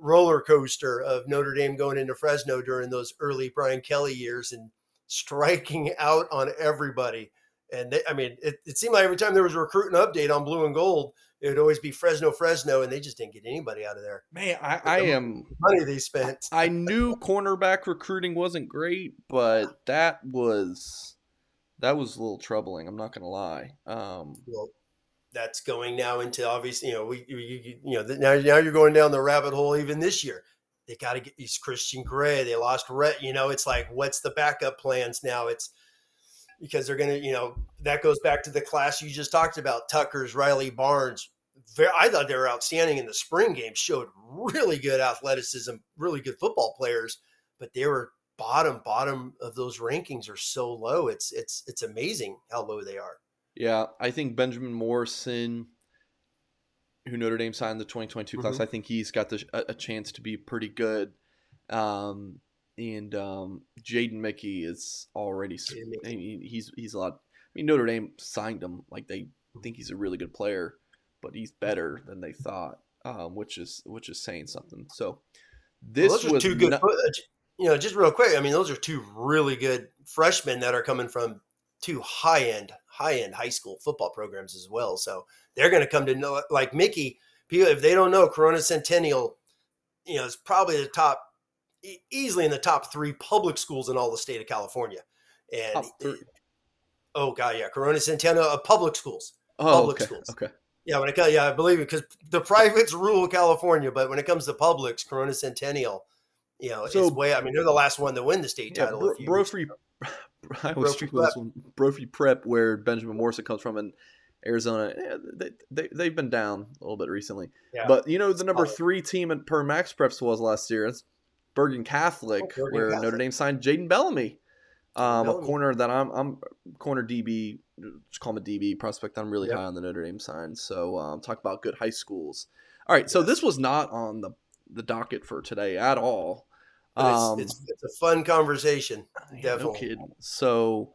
roller coaster of Notre Dame going into Fresno during those early Brian Kelly years and striking out on everybody. And they, I mean, it, it seemed like every time there was a recruiting update on blue and gold, it would always be Fresno, Fresno, and they just didn't get anybody out of there. Man, I, I am. Money they spent. I knew cornerback recruiting wasn't great, but that was that was a little troubling. I'm not gonna lie. Um, well, that's going now into obviously, you know, we, you, you know, now, now you're going down the rabbit hole even this year. They got to get these Christian Gray. They lost Rhett. You know, it's like, what's the backup plans now? It's because they're going to, you know, that goes back to the class you just talked about Tucker's, Riley Barnes. I thought they were outstanding in the spring game, showed really good athleticism, really good football players, but they were bottom, bottom of those rankings are so low. It's, it's, it's amazing how low they are. yeah, I think Benjamin Morrison, who Notre Dame signed the 2022 class, Mhm. I think he's got the, a, a chance to be pretty good. Um, and um, Jaden Mickey is already. s- Jaden Mickey. I mean, he's he's a lot. I mean, Notre Dame signed him like they think he's a really good player, but he's better than they thought, um, which is which is saying something. So this Well, was two good. not- uh, you know, just real quick. I mean, those are two really good freshmen that are coming from two high end, high end high school football programs as well. So they're going to come to know, like Mickey. People, if they don't know, Corona Centennial, you know, is probably the top, easily in the top three public schools in all the state of California. And three. oh god, yeah, Corona Centennial uh, public schools. oh, public okay, schools. okay. Yeah, when it comes, yeah, I believe it because the privates rule California, but when it comes to publics, Corona Centennial, you know, So- it's way. I mean, they're the last one to win the state Yeah, title. bro, Brophy. [LAUGHS] I Brophy struggle this one. Brophy Prep, where Benjamin Morrison comes from in Arizona, yeah, they, they, they've been down a little bit recently. Yeah. But you know, the number three team at per Max Preps was last year. It's Bergen Catholic, Oh, Bergen where Catholic. Notre Dame signed Jaden Bellamy, um, a corner that I'm I'm corner DB, just call him a DB prospect. I'm really Yep. high on the Notre Dame sign. So um, talk about good high schools. All right, so this was not on the the docket for today at all. But Um, it's, it's, it's a fun conversation. yeah, no kidding. So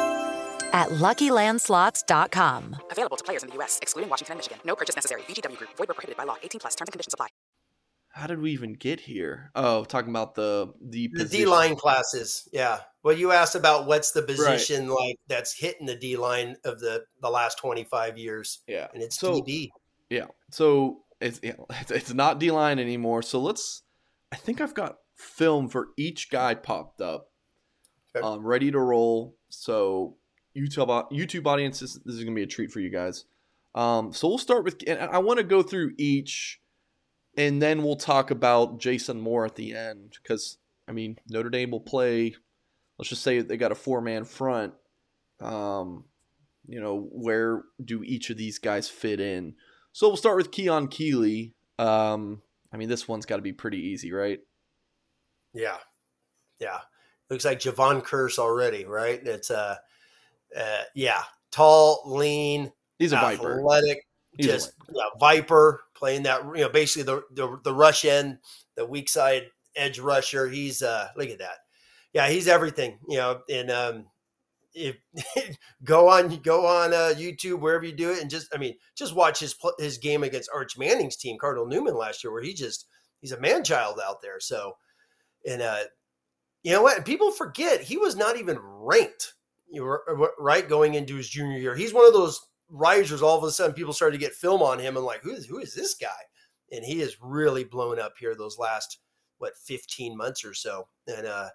at LuckyLandSlots.com. Available to players in the U.S., excluding Washington and Michigan. No purchase necessary. VGW Group. Void where prohibited by law. 18 plus. Terms and conditions apply. how did we even get here? Oh, talking about the the, The. D line classes, yeah. Well, you asked about what's the position like that's hitting the D line of the the last twenty five years, Yeah. and it's so DB. yeah. So it's yeah, [LAUGHS] it's, it's not D line anymore. So let's. I think I've got film for each guy popped up, Okay. um, ready to roll. So YouTube YouTube audiences, this is gonna be a treat for you guys. Um, so we'll start with. And I want to go through each, and then we'll talk about Jason Moore at the end because I mean Notre Dame will play. Let's just say they got a four man front. Um, you know where do each of these guys fit in? So we'll start with Keon Keeley. Um, I mean this one's got to be pretty easy, right? Yeah, yeah. Looks like Javon Curse already, right? It's uh, uh yeah, tall, lean, He's a viper. athletic, He's just yeah, viper playing that you know basically the, the the rush end the weak side edge rusher he's uh look at that yeah he's everything you know and um if [LAUGHS] go on go on uh youtube wherever you do it and just i mean just watch his his game against arch manning's team cardinal newman last year where he just he's a man child out there so and uh you know what? People forget he was not even ranked. You were right going into his junior year. He's one of those risers. All of a sudden, people started to get film on him and like, who is who is this guy? And he has really blown up here those last what 15 months or so. And uh,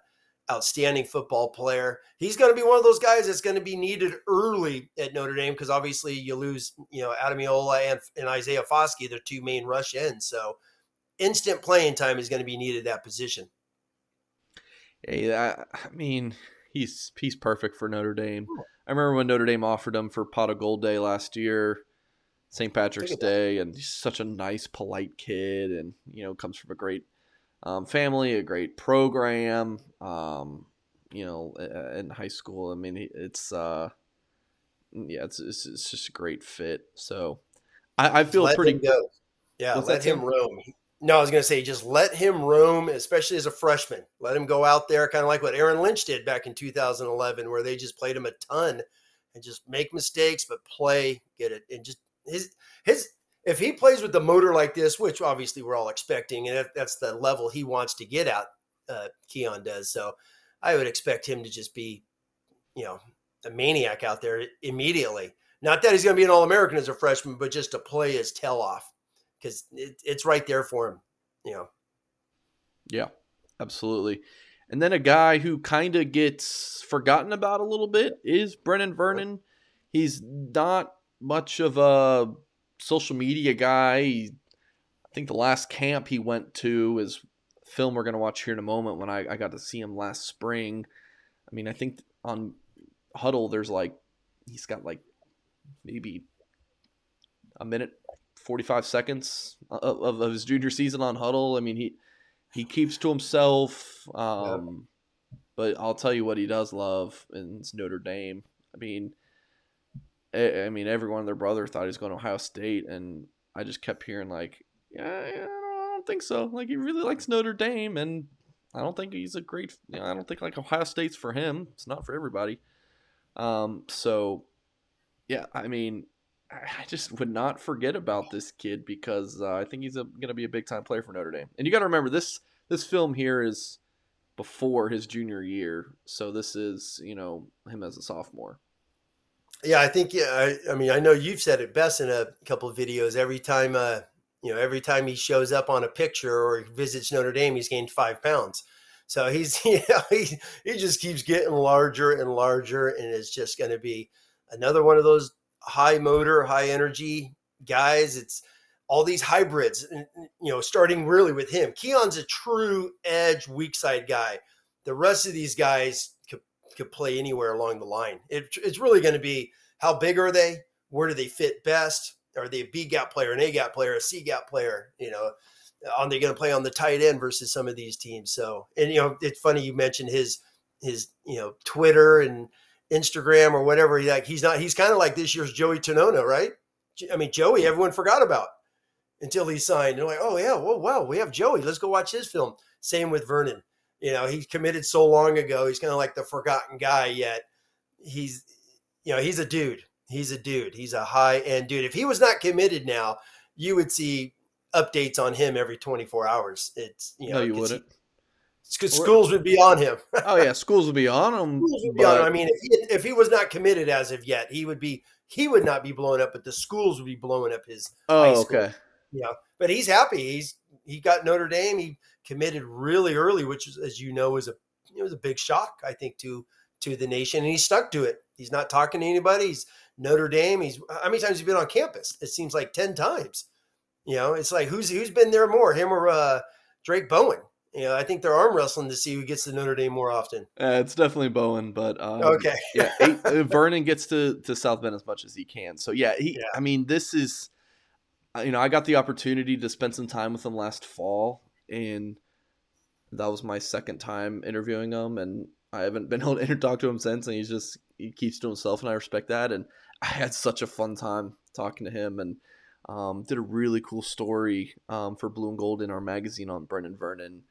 outstanding football player. He's going to be one of those guys that's going to be needed early at Notre Dame because obviously you lose, you know, Ademilola and, and Isaiah Foskey, their two main rush ends. So instant playing time is going to be needed at that position. Yeah, I mean, he's he's perfect for Notre Dame. I remember when Notre Dame offered him for Pot of Gold Day last year, St. Patrick's Day, and he's such a nice, polite kid, and you know comes from a great um, family, a great program. Um, you know, in high school, I mean, it's uh, yeah, it's it's, it's just a great fit. So I, I feel let pretty good. Yeah, let him roam. No, I was going to say just let him roam, especially as a freshman. Let him go out there, kind of like what Aaron Lynch did back in 2011, where they just played him a ton and just make mistakes, but play, get it, and just his his if he plays with the motor like this, which obviously we're all expecting, and that's the level he wants to get at, uh, Keon does. So I would expect him to just be, you know, a maniac out there immediately. Not that he's going to be an All American as a freshman, but just to play his tail off because it, it's right there for him, you know. Yeah, absolutely. And then a guy who kind of gets forgotten about a little bit is Brenan Vernon. He's not much of a social media guy. He, I think the last camp he went to is film we're going to watch here in a moment when I, I got to see him last spring. I mean, I think on Hudl, there's like, he's got like maybe a minute, 45 seconds of, of, of his junior season on Hudl. I mean, he, he keeps to himself. Um, yeah. But I'll tell you what he does love, and it's Notre Dame. I mean, I mean, everyone and their brother thought he was going to Ohio State, and I just kept hearing like, yeah, yeah I don't think so. Like he really likes Notre Dame, and I don't think he's a great. You know, I don't think like Ohio State's for him. It's not for everybody. Um, so yeah, I mean, I just would not forget about this kid because uh, I think he's going to be a big time player for Notre Dame. And you got to remember this this film here is before his junior year, so this is you know him as a sophomore. Yeah, I think yeah. I, I, mean, I know you've said it best in a couple of videos. Every time, uh, you know, every time he shows up on a picture or visits Notre Dame, he's gained five pounds. So he's, [LAUGHS] you know, he he just keeps getting larger and larger, and it's just going to be another one of those high motor, high energy guys. It's all these hybrids, you know, starting really with him. Keon's a true edge, weak side guy. The rest of these guys could could play anywhere along the line. It, it's really going to be how big are they? Where do they fit best? Are they a B gap player, an A gap player, a C gap player? You know, are they going to play on the tight end versus some of these teams? So, and you know, it's funny you mentioned his his you know Twitter and Instagram or whatever. He like he's not. He's kind of like this year's Joey Tanona, right? I mean, Joey, everyone forgot about until he signed. They're like, oh yeah, well, wow, we have Joey. Let's go watch his film. Same with Vernon. You know, he committed so long ago. He's kind of like the forgotten guy. Yet he's, you know, he's a dude. He's a dude. He's a high end dude. If he was not committed now, you would see updates on him every 24 hours. It's you know, no, you wouldn't. Because schools would be on him. [LAUGHS] oh yeah, schools would be on him. Would be but... on him. I mean, if he, if he was not committed as of yet, he would be. He would not be blowing up, but the schools would be blowing up his. Oh, okay. Yeah, but he's happy. He's he got Notre Dame. He committed really early, which, is, as you know, was a it was a big shock, I think, to to the nation, and he stuck to it. He's not talking to anybody. He's Notre Dame. He's how many times he's been on campus? It seems like ten times. You know, it's like who's who's been there more, him or uh, Drayk Bowen? You know, I think they're arm wrestling to see who gets to Notre Dame more often. Uh, it's definitely Bowen, but um, okay, yeah, [LAUGHS] eight, uh, Vernon gets to to South Bend as much as he can. So yeah, he. Yeah. I mean, this is, uh, you know, I got the opportunity to spend some time with him last fall, and that was my second time interviewing him, and I haven't been [LAUGHS] able to talk to him since. And he's just he keeps to himself, and I respect that. And [LAUGHS] I had such a fun time talking to him, and um, did a really cool story um, for Blue and Gold in our magazine on Brenan Vernon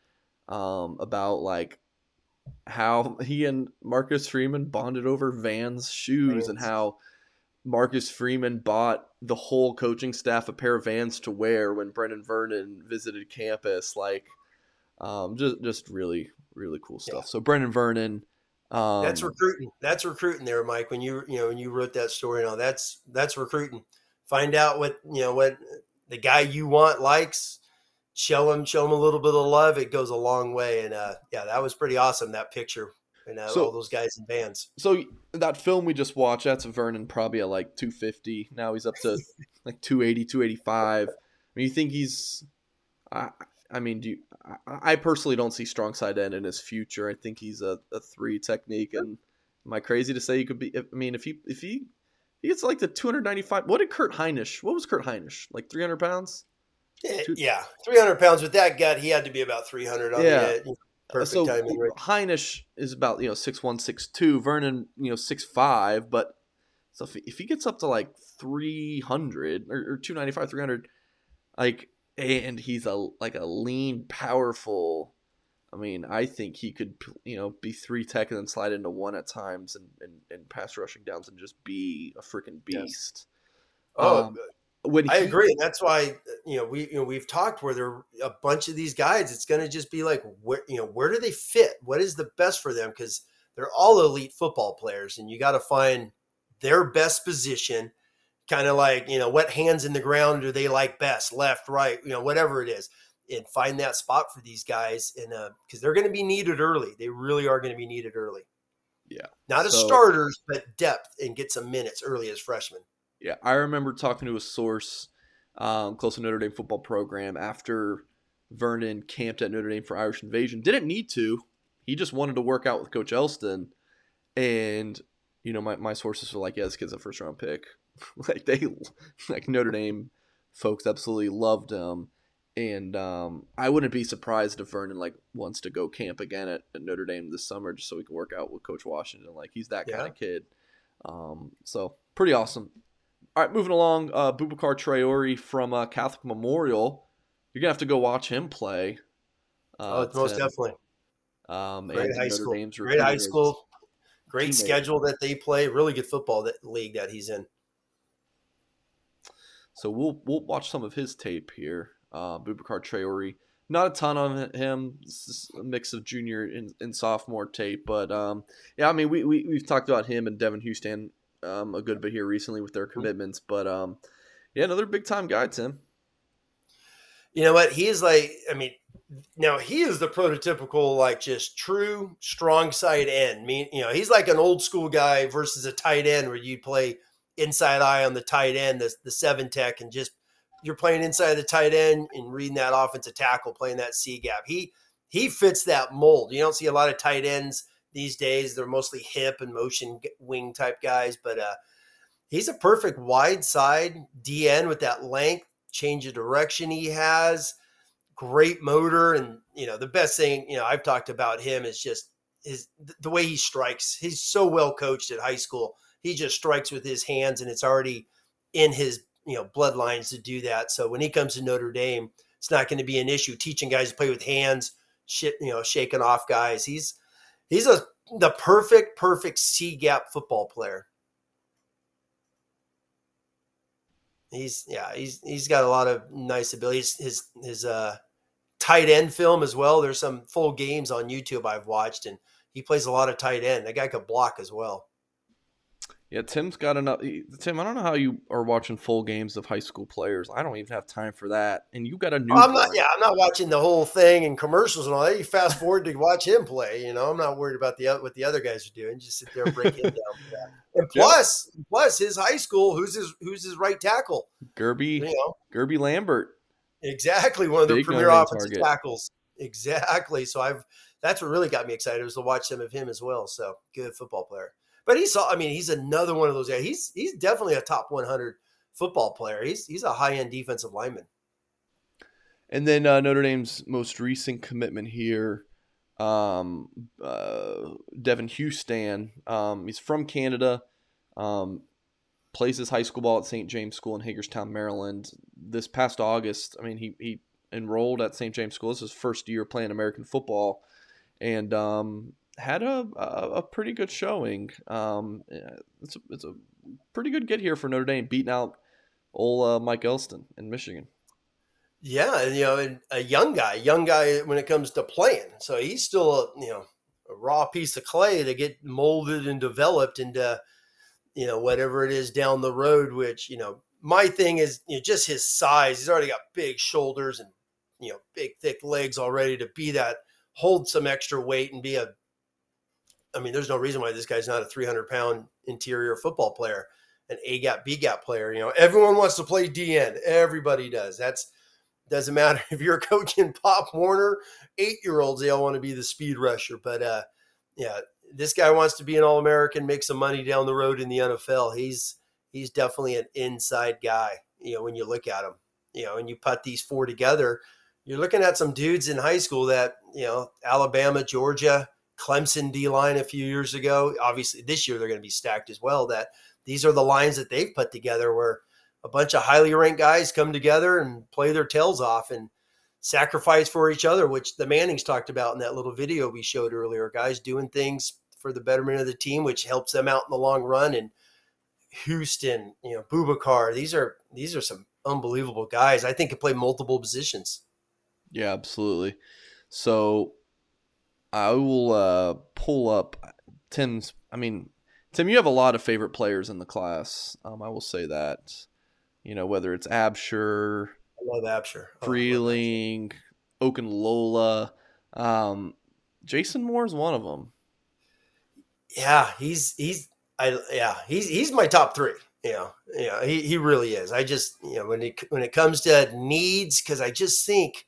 um, about like how he and Marcus Freeman bonded over Vans shoes, Vans. and how Marcus Freeman bought the whole coaching staff a pair of Vans to wear when Brendan Vernon visited campus. Like um, just just really really cool stuff. So Brendan Vernon. Um, that's recruiting. That's recruiting there, Mike. When you you know when you wrote that story, and all that's that's recruiting. Find out what you know what the guy you want likes. Show him, show him a little bit of love. It goes a long way. And uh, yeah, that was pretty awesome. That picture and uh, So- all those guys in Vans. So that film we just watched, that's Vernon probably at like 250. Now he's up to [LAUGHS] like 280, 285. I mean, you think he's? I, I mean, do you, I, I personally don't see strong side end in his future. I think he's a, a three technique. And am I crazy to say he could be? I mean, if he if he he gets like the 295. What did Kurt Hinish? What was Kurt Hinish? Like 300 pounds? Yeah, three hundred pounds with that gut, he had to be about three hundred on Yeah. the head. Perfect so timing. Right? Hinish is about you know six one six two. Vernon you know six five. But so if, if he gets up to like three hundred or, or two ninety five three hundred, like and he's a like a lean powerful. I mean, I think he could you know be three tech and then slide into one at times and and, and pass rushing downs and just be a freaking Yes. beast. Oh, Um, when I he- agree. And that's why you know we you know we've talked where there are a bunch of these guys. It's going to just be like where you know where do they fit? What is the best for them? Because they're all elite football players, and you got to find their best position. Kind of like you know what hands in the ground do they like best, left, right, you know whatever it is, and find that spot for these guys, and uh, because they're going to be needed early. They really are going to be needed early. Yeah. Not as starters, but depth and get some minutes early as freshmen. Yeah, I remember talking to a source um, close to Notre Dame football program after Vernon camped at Notre Dame for Irish Invasion. Didn't need to. He just wanted to work out with Coach Elston. And, you know, my, my sources were like, yeah, this kid's a first round pick. [LAUGHS] like, they, like, Notre Dame folks absolutely loved him. And um, I wouldn't be surprised if Vernon, like, wants to go camp again at, at Notre Dame this summer just so he can work out with Coach Washington. Like, he's that kind of kid. Um, so, pretty awesome. All right, moving along. Uh, Boubacar Traore from uh, Catholic Memorial. You're gonna have to go watch him play. oh, Uh, most Tim. definitely. Um, Great high Notre school. Dame's Great high school. Great teammate. schedule that they play. Really good football that league that he's in. So we'll we'll watch some of his tape here. Uh, Boubacar Traore. Not a ton on him. This is a mix of junior and, and sophomore tape, but um, yeah, I mean we, we we've talked about him and Devan Houston um, a good bit here recently with their commitments, but um, yeah, another big time guy, Tim. You know what? He is like, I mean, now he is the prototypical, like just true strong side end. I mean, you know, he's like an old school guy versus a tight end where you play inside eye on the tight end, the, the seven tech, and just you're playing inside the tight end and reading that offensive tackle, playing that C gap. He he fits that mold. You don't see a lot of tight ends these days. They're mostly hip and motion wing type guys, but uh, he's a perfect wide side DN with that length, change of direction he has, great motor, and you know the best thing you know I've talked about him is just his the way he strikes. He's so well coached at high school. He just strikes with his hands, and it's already in his you know bloodlines to do that. So when he comes to Notre Dame, it's not going to be an issue teaching guys to play with hands, shit, you know, shaking off guys. He's he's a the perfect perfect C gap football player. He's yeah, he's he's got a lot of nice abilities. His his uh tight end film as well. There's some full games on YouTube I've watched, and he plays a lot of tight end. That guy could block as well. Yeah, Tim's got enough. Tim, I don't know how you are watching full games of high school players. I don't even have time for that. And you got a new. I'm not. Yeah, I'm not watching the whole thing and commercials and all that. You fast forward to watch him play. You know, I'm not worried about the what the other guys are doing. Just sit there and break him down. [LAUGHS] And Yeah. plus, plus his high school. Who's his Who's his right tackle? Guerby, You know, Guerby Lambert. exactly one of the premier offensive target. tackles. Exactly. So I've that's what really got me excited was to watch some of him as well. So good football player. But he's I mean he's another one of those guys. He's he's definitely a top 100 football player. He's he's a high end defensive lineman. And then uh, Notre Dame's most recent commitment here, um, uh, Devan Houston. Um, he's from Canada. Um, plays his high school ball at St. James School in Hagerstown, Maryland. This past August, I mean, he, he enrolled at St. James School. This is his first year playing American football, and um, had a, a a pretty good showing. Um, it's a, it's a pretty good get here for Notre Dame, beating out old uh, Mike Elston in Michigan. Yeah, and you know, a young guy, young guy when it comes to playing. So he's still a you know a raw piece of clay to get molded and developed into you know whatever it is down the road. Which you know, my thing is you know just his size. He's already got big shoulders and you know big thick legs already to be that hold some extra weight and be a. I mean, there's no reason why this guy's not a 300 pound interior football player, an A gap B gap player. You know, everyone wants to play DN. Everybody does. That's doesn't matter [LAUGHS] if you're coaching Pop Warner, eight year olds, they all want to be the speed rusher. But uh, yeah, this guy wants to be an All American, make some money down the road in the NFL. He's he's definitely an inside guy. You know, when you look at him, you know, and you put these four together, you're looking at some dudes in high school that you know, Alabama, Georgia, Clemson D line a few years ago. Obviously, this year they're going to be stacked as well. That these are the lines that they've put together where a bunch of highly ranked guys come together and play their tails off and sacrifice for each other, which the Mannings talked about in that little video we showed earlier. Guys doing things for the betterment of the team, which helps them out in the long run. And Houston, you know, Boubacar, these are these are some unbelievable guys. I think can play multiple positions. Yeah, absolutely. So I will uh, pull up Tim's. I mean, Tim, you have a lot of favorite players in the class. Um, I will say that. You know, whether it's Absher, I love Absher, oh, Freeling, Okunlola, um, Jason Moore is one of them. Yeah, he's he's I yeah he's he's my top three. Know, yeah, he, he really is. I just you know when it when it comes to needs, because I just think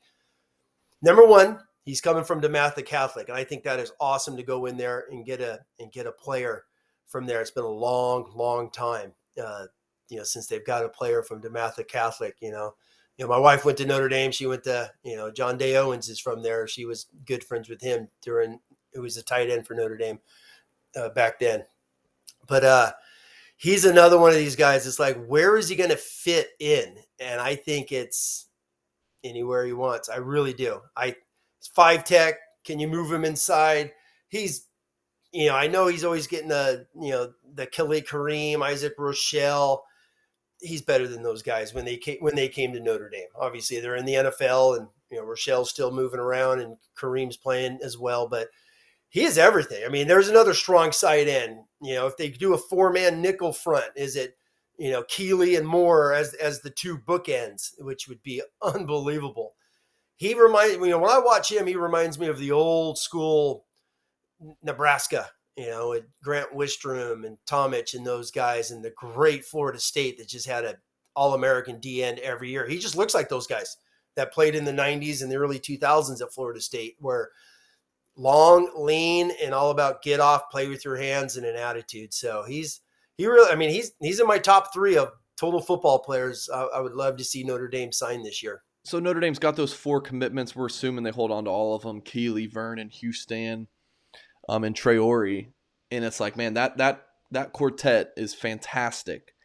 number one, he's coming from DeMatha Catholic, and I think that is awesome to go in there and get a and get a player from there. It's been a long, long time. Uh, you know, since they've got a player from DeMatha Catholic, you know, you know, my wife went to Notre Dame. She went to, you know, John Day Owens is from there. She was good friends with him during, it was a tight end for Notre Dame uh, back then. But uh, he's another one of these guys. It's like, where is he going to fit in? And I think it's anywhere he wants. I really do. I, five tech. Can you move him inside? He's you know, I know he's always getting the, you know, the Khalid Kareem, Isaac Rochell. he's better than those guys when they came when they came to Notre Dame. Obviously, they're in the NFL, and you know Rochell's still moving around, and Kareem's playing as well. But he is everything. I mean, there's another strong side end. You know, if they do a four man nickel front, is it you know Keeley and Moore as as the two bookends, which would be [LAUGHS] unbelievable. He reminds you know when I watch him, he reminds me of the old school Nebraska you know, with Grant Wistrom and Tomich and those guys, and the great Florida State that just had an All American D end every year. He just looks like those guys that played in the 90s and the early 2000s at Florida State, where long, lean, and all about get off, play with your hands, and an attitude. So he's he really, I mean, he's he's in my top three of total football players. I, I would love to see Notre Dame sign this year. So Notre Dame's got those four commitments. We're assuming they hold on to all of them: Keeley, Vernon, Houston um, and Traore, and it's like, man, that that that quartet is fantastic.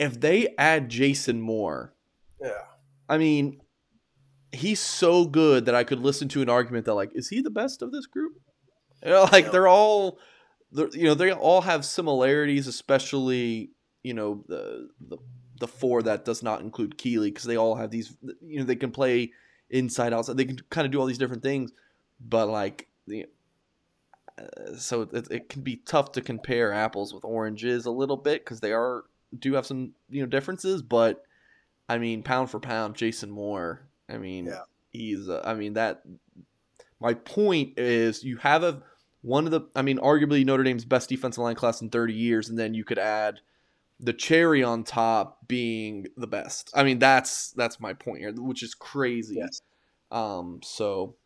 If they add Jason Moore, yeah, I mean, he's so good that I could listen to an argument that like, is he the best of this group? You know, like they're all, they're, you know, they all have similarities, especially you know the the the four that does not include Keeley because they all have these, you know, they can play inside outside, they can kind of do all these different things, but like the so it, it can be tough to compare apples with oranges a little bit because they are do have some you know differences. But I mean, pound for pound, Jason Moore. I mean, yeah. he's. Uh, I mean that. My point is, you have a one of the. I mean, arguably Notre Dame's best defensive line class in 30 years, and then you could add the cherry on top being the best. I mean, that's that's my point here, which is crazy. Yes. Um. So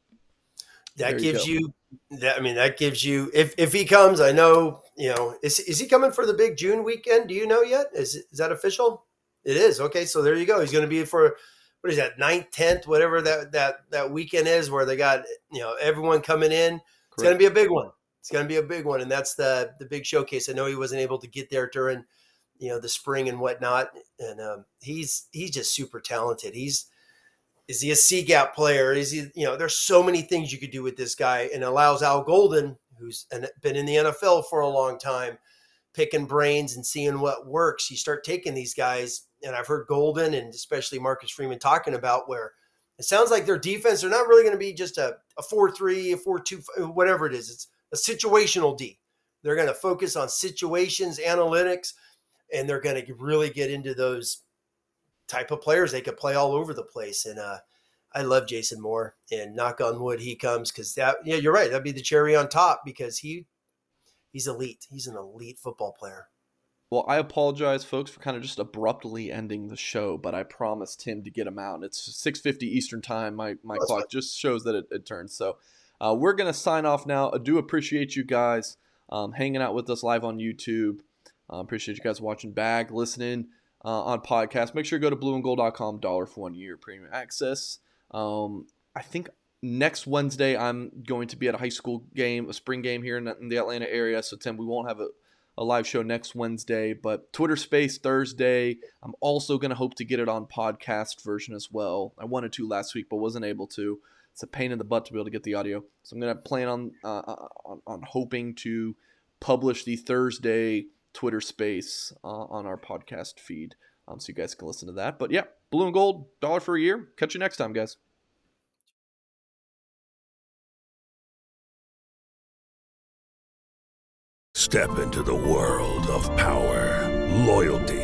that gives you, you, that I mean that gives you if if he comes, I know you know is is he coming for the big June weekend? Do you know yet? Is is that official? It is okay. So there you go. He's going to be for what is that ninth, tenth, whatever that that that weekend is, where they got you know everyone coming in. Correct. It's going to be a big one. It's going to be a big one, and that's the the big showcase. I know he wasn't able to get there during you know the spring and whatnot, and um, he's he's just super talented. He's is he a C gap player? Is he, you know, there's so many things you could do with this guy and allows Al Golden, who's been in the NFL for a long time, picking brains and seeing what works. You start taking these guys, and I've heard Golden and especially Marcus Freeman talking about where It sounds like their defense, they're not really going to be just a, a 4 3, a 4 2, whatever it is. It's a situational D. They're going to focus on situations, analytics, and they're going to really get into those type of players. They could play all over the place. And uh, I love Jason Moore. And knock on wood, he comes because that, yeah, you're right. That'd be the cherry on top because he he's elite. He's an elite football player. Well, I apologize, folks, for kind of just abruptly ending the show, but I promised him to get him out. It's 6:50 Eastern time. My my clock fine. just shows that it, it turns. So uh, we're gonna sign off now. I do appreciate you guys um, hanging out with us live on YouTube. Uh, appreciate you guys watching Bag, listening uh, on podcast. Make sure you go to blueandgold.com, dollar for one year premium access. Um, I think next Wednesday I'm going to be at a high school game, a spring game here in, in the Atlanta area. So Tim, we won't have a a live show next Wednesday, but Twitter Space Thursday. I'm also going to hope to get it on podcast version as well. I wanted to last week, but wasn't able to. It's a pain in the butt to be able to get the audio, so I'm going to plan on, uh, uh, on on hoping to publish the Thursday Twitter Space uh, on our podcast feed, um, so you guys can listen to that. But yeah, blue and gold, dollar for a year. Catch you next time, guys. Step into the world of power, loyalty,